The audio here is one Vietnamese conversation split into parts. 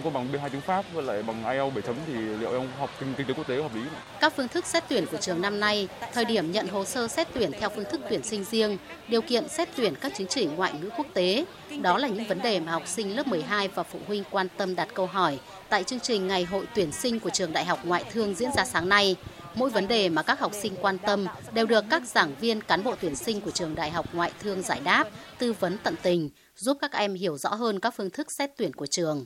em có bằng B2 tiếng Pháp với lại bằng IELTS 7 chấm thì liệu em học kinh, kinh tế quốc tế hợp lý không? Các phương thức xét tuyển của trường năm nay, thời điểm nhận hồ sơ xét tuyển theo phương thức tuyển sinh riêng, điều kiện xét tuyển các chứng chỉ ngoại ngữ quốc tế, đó là những vấn đề mà học sinh lớp 12 và phụ huynh quan tâm đặt câu hỏi tại chương trình Ngày hội tuyển sinh của trường Đại học Ngoại thương diễn ra sáng nay. Mỗi vấn đề mà các học sinh quan tâm đều được các giảng viên cán bộ tuyển sinh của trường Đại học Ngoại thương giải đáp, tư vấn tận tình, giúp các em hiểu rõ hơn các phương thức xét tuyển của trường.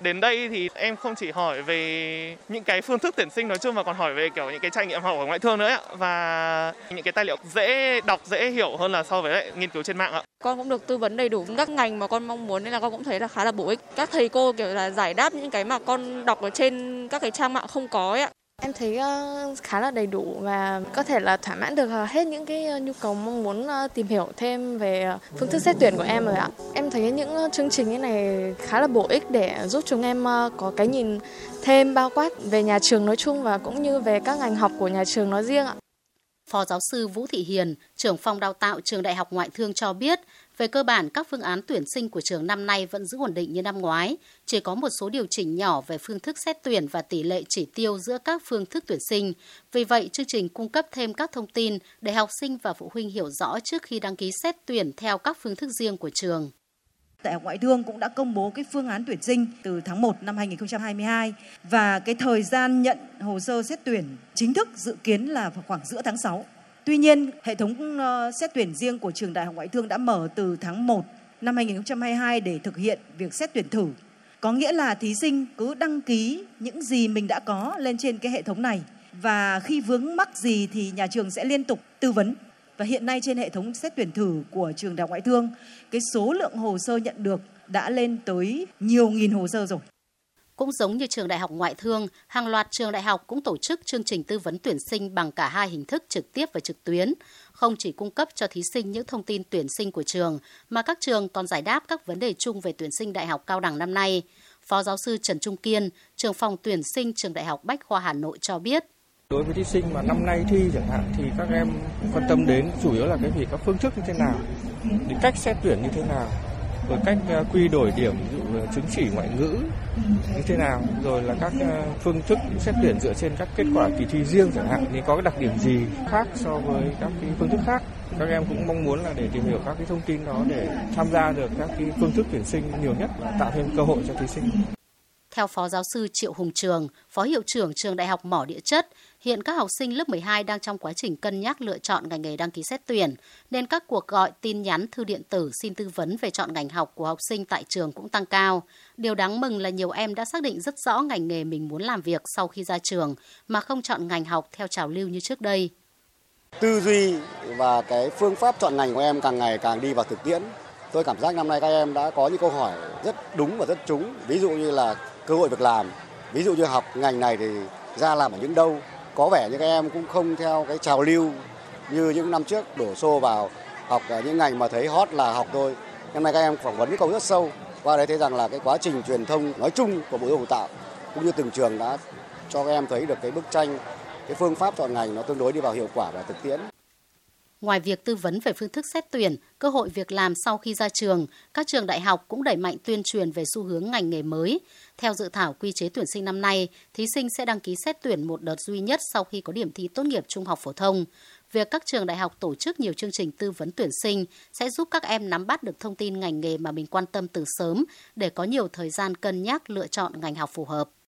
Đến đây thì em không chỉ hỏi về những cái phương thức tuyển sinh nói chung mà còn hỏi về, kiểu, những cái trải nghiệm học ở ngoại thương nữa ạ và những cái tài liệu dễ đọc, dễ hiểu hơn là so với lại nghiên cứu trên mạng ạ. Con cũng được tư vấn đầy đủ các ngành mà con mong muốn nên là con cũng thấy là khá là bổ ích. Các thầy cô, kiểu là, giải đáp những cái mà con đọc ở trên các cái trang mạng không có ấy ạ. Em thấy ờ, khá là đầy đủ và có thể là thỏa mãn được ờ, hết những cái ờ, nhu cầu mong muốn tìm hiểu thêm về phương thức xét tuyển của em rồi ạ. Em thấy những chương trình như này khá là bổ ích để giúp chúng em có cái nhìn thêm bao quát về nhà trường nói chung và cũng như về các ngành học của nhà trường nói riêng ạ. Phó giáo sư Vũ Thị Hiền, trưởng phòng đào tạo trường Đại học Ngoại thương cho biết, về cơ bản, các phương án tuyển sinh của trường năm nay vẫn giữ ổn định như năm ngoái, chỉ có một số điều chỉnh nhỏ về phương thức xét tuyển và tỷ lệ chỉ tiêu giữa các phương thức tuyển sinh. Vì vậy, chương trình cung cấp thêm các thông tin để học sinh và phụ huynh hiểu rõ trước khi đăng ký xét tuyển theo các phương thức riêng của trường. Đại học Ngoại thương cũng đã công bố cái phương án tuyển sinh từ tháng 1 năm 2022 và cái thời gian nhận hồ sơ xét tuyển chính thức dự kiến là vào khoảng giữa tháng 6. Tuy nhiên, hệ thống ờ, xét tuyển riêng của trường Đại học Ngoại thương đã mở từ tháng 1 năm 2022 để thực hiện việc xét tuyển thử. Có nghĩa là thí sinh cứ đăng ký những gì mình đã có lên trên cái hệ thống này và khi vướng mắc gì thì nhà trường sẽ liên tục tư vấn. Và hiện nay trên hệ thống xét tuyển thử của trường Đại học Ngoại thương, cái số lượng hồ sơ nhận được đã lên tới nhiều nghìn hồ sơ rồi. Cũng giống như trường đại học ngoại thương, hàng loạt trường đại học cũng tổ chức chương trình tư vấn tuyển sinh bằng cả hai hình thức trực tiếp và trực tuyến, không chỉ cung cấp cho thí sinh những thông tin tuyển sinh của trường, mà các trường còn giải đáp các vấn đề chung về tuyển sinh đại học cao đẳng năm nay. Phó giáo sư Trần Trung Kiên, trưởng phòng tuyển sinh trường Đại học Bách khoa Hà Nội cho biết. Đối với thí sinh mà năm nay thi chẳng hạn thì các em quan tâm đến chủ yếu là cái việc các phương thức như thế nào, thì cách xét tuyển như thế nào, rồi cách ờ, quy đổi điểm ví dụ chứng chỉ ngoại ngữ như thế nào rồi là các ờ, phương thức xét tuyển dựa trên các kết quả kỳ thi riêng chẳng hạn. Thì có cái đặc điểm gì khác so với các cái phương thức khác? Các em cũng mong muốn là để tìm hiểu các cái thông tin đó để tham gia được các cái phương thức tuyển sinh nhiều nhất và tạo thêm cơ hội cho thí sinh theo Phó Giáo sư Triệu Hùng Trường, Phó Hiệu trưởng Trường Đại học Mỏ Địa Chất, hiện các học sinh lớp 12 đang trong quá trình cân nhắc lựa chọn ngành nghề đăng ký xét tuyển, nên các cuộc gọi, tin nhắn, thư điện tử xin tư vấn về chọn ngành học của học sinh tại trường cũng tăng cao. Điều đáng mừng là nhiều em đã xác định rất rõ ngành nghề mình muốn làm việc sau khi ra trường, mà không chọn ngành học theo trào lưu như trước đây. Tư duy và cái phương pháp chọn ngành của em càng ngày càng đi vào thực tiễn. Tôi cảm giác năm nay các em đã có những câu hỏi rất đúng và rất trúng. Ví dụ như là cơ hội việc làm. Ví dụ như học ngành này thì ra làm ở những đâu. Có vẻ như các em cũng không theo cái trào lưu như những năm trước đổ xô vào học những ngành mà thấy hot là học thôi. Năm nay các em phỏng vấn câu rất sâu. Qua đấy thấy rằng là cái quá trình truyền thông nói chung của Bộ Giáo dục Tạo cũng như từng trường đã cho các em thấy được cái bức tranh, cái phương pháp chọn ngành nó tương đối đi vào hiệu quả và thực tiễn. Ngoài việc tư vấn về phương thức xét tuyển, cơ hội việc làm sau khi ra trường, các trường đại học cũng đẩy mạnh tuyên truyền về xu hướng ngành nghề mới. Theo dự thảo quy chế tuyển sinh năm nay, thí sinh sẽ đăng ký xét tuyển một đợt duy nhất sau khi có điểm thi tốt nghiệp trung học phổ thông. Việc các trường đại học tổ chức nhiều chương trình tư vấn tuyển sinh sẽ giúp các em nắm bắt được thông tin ngành nghề mà mình quan tâm từ sớm để có nhiều thời gian cân nhắc lựa chọn ngành học phù hợp.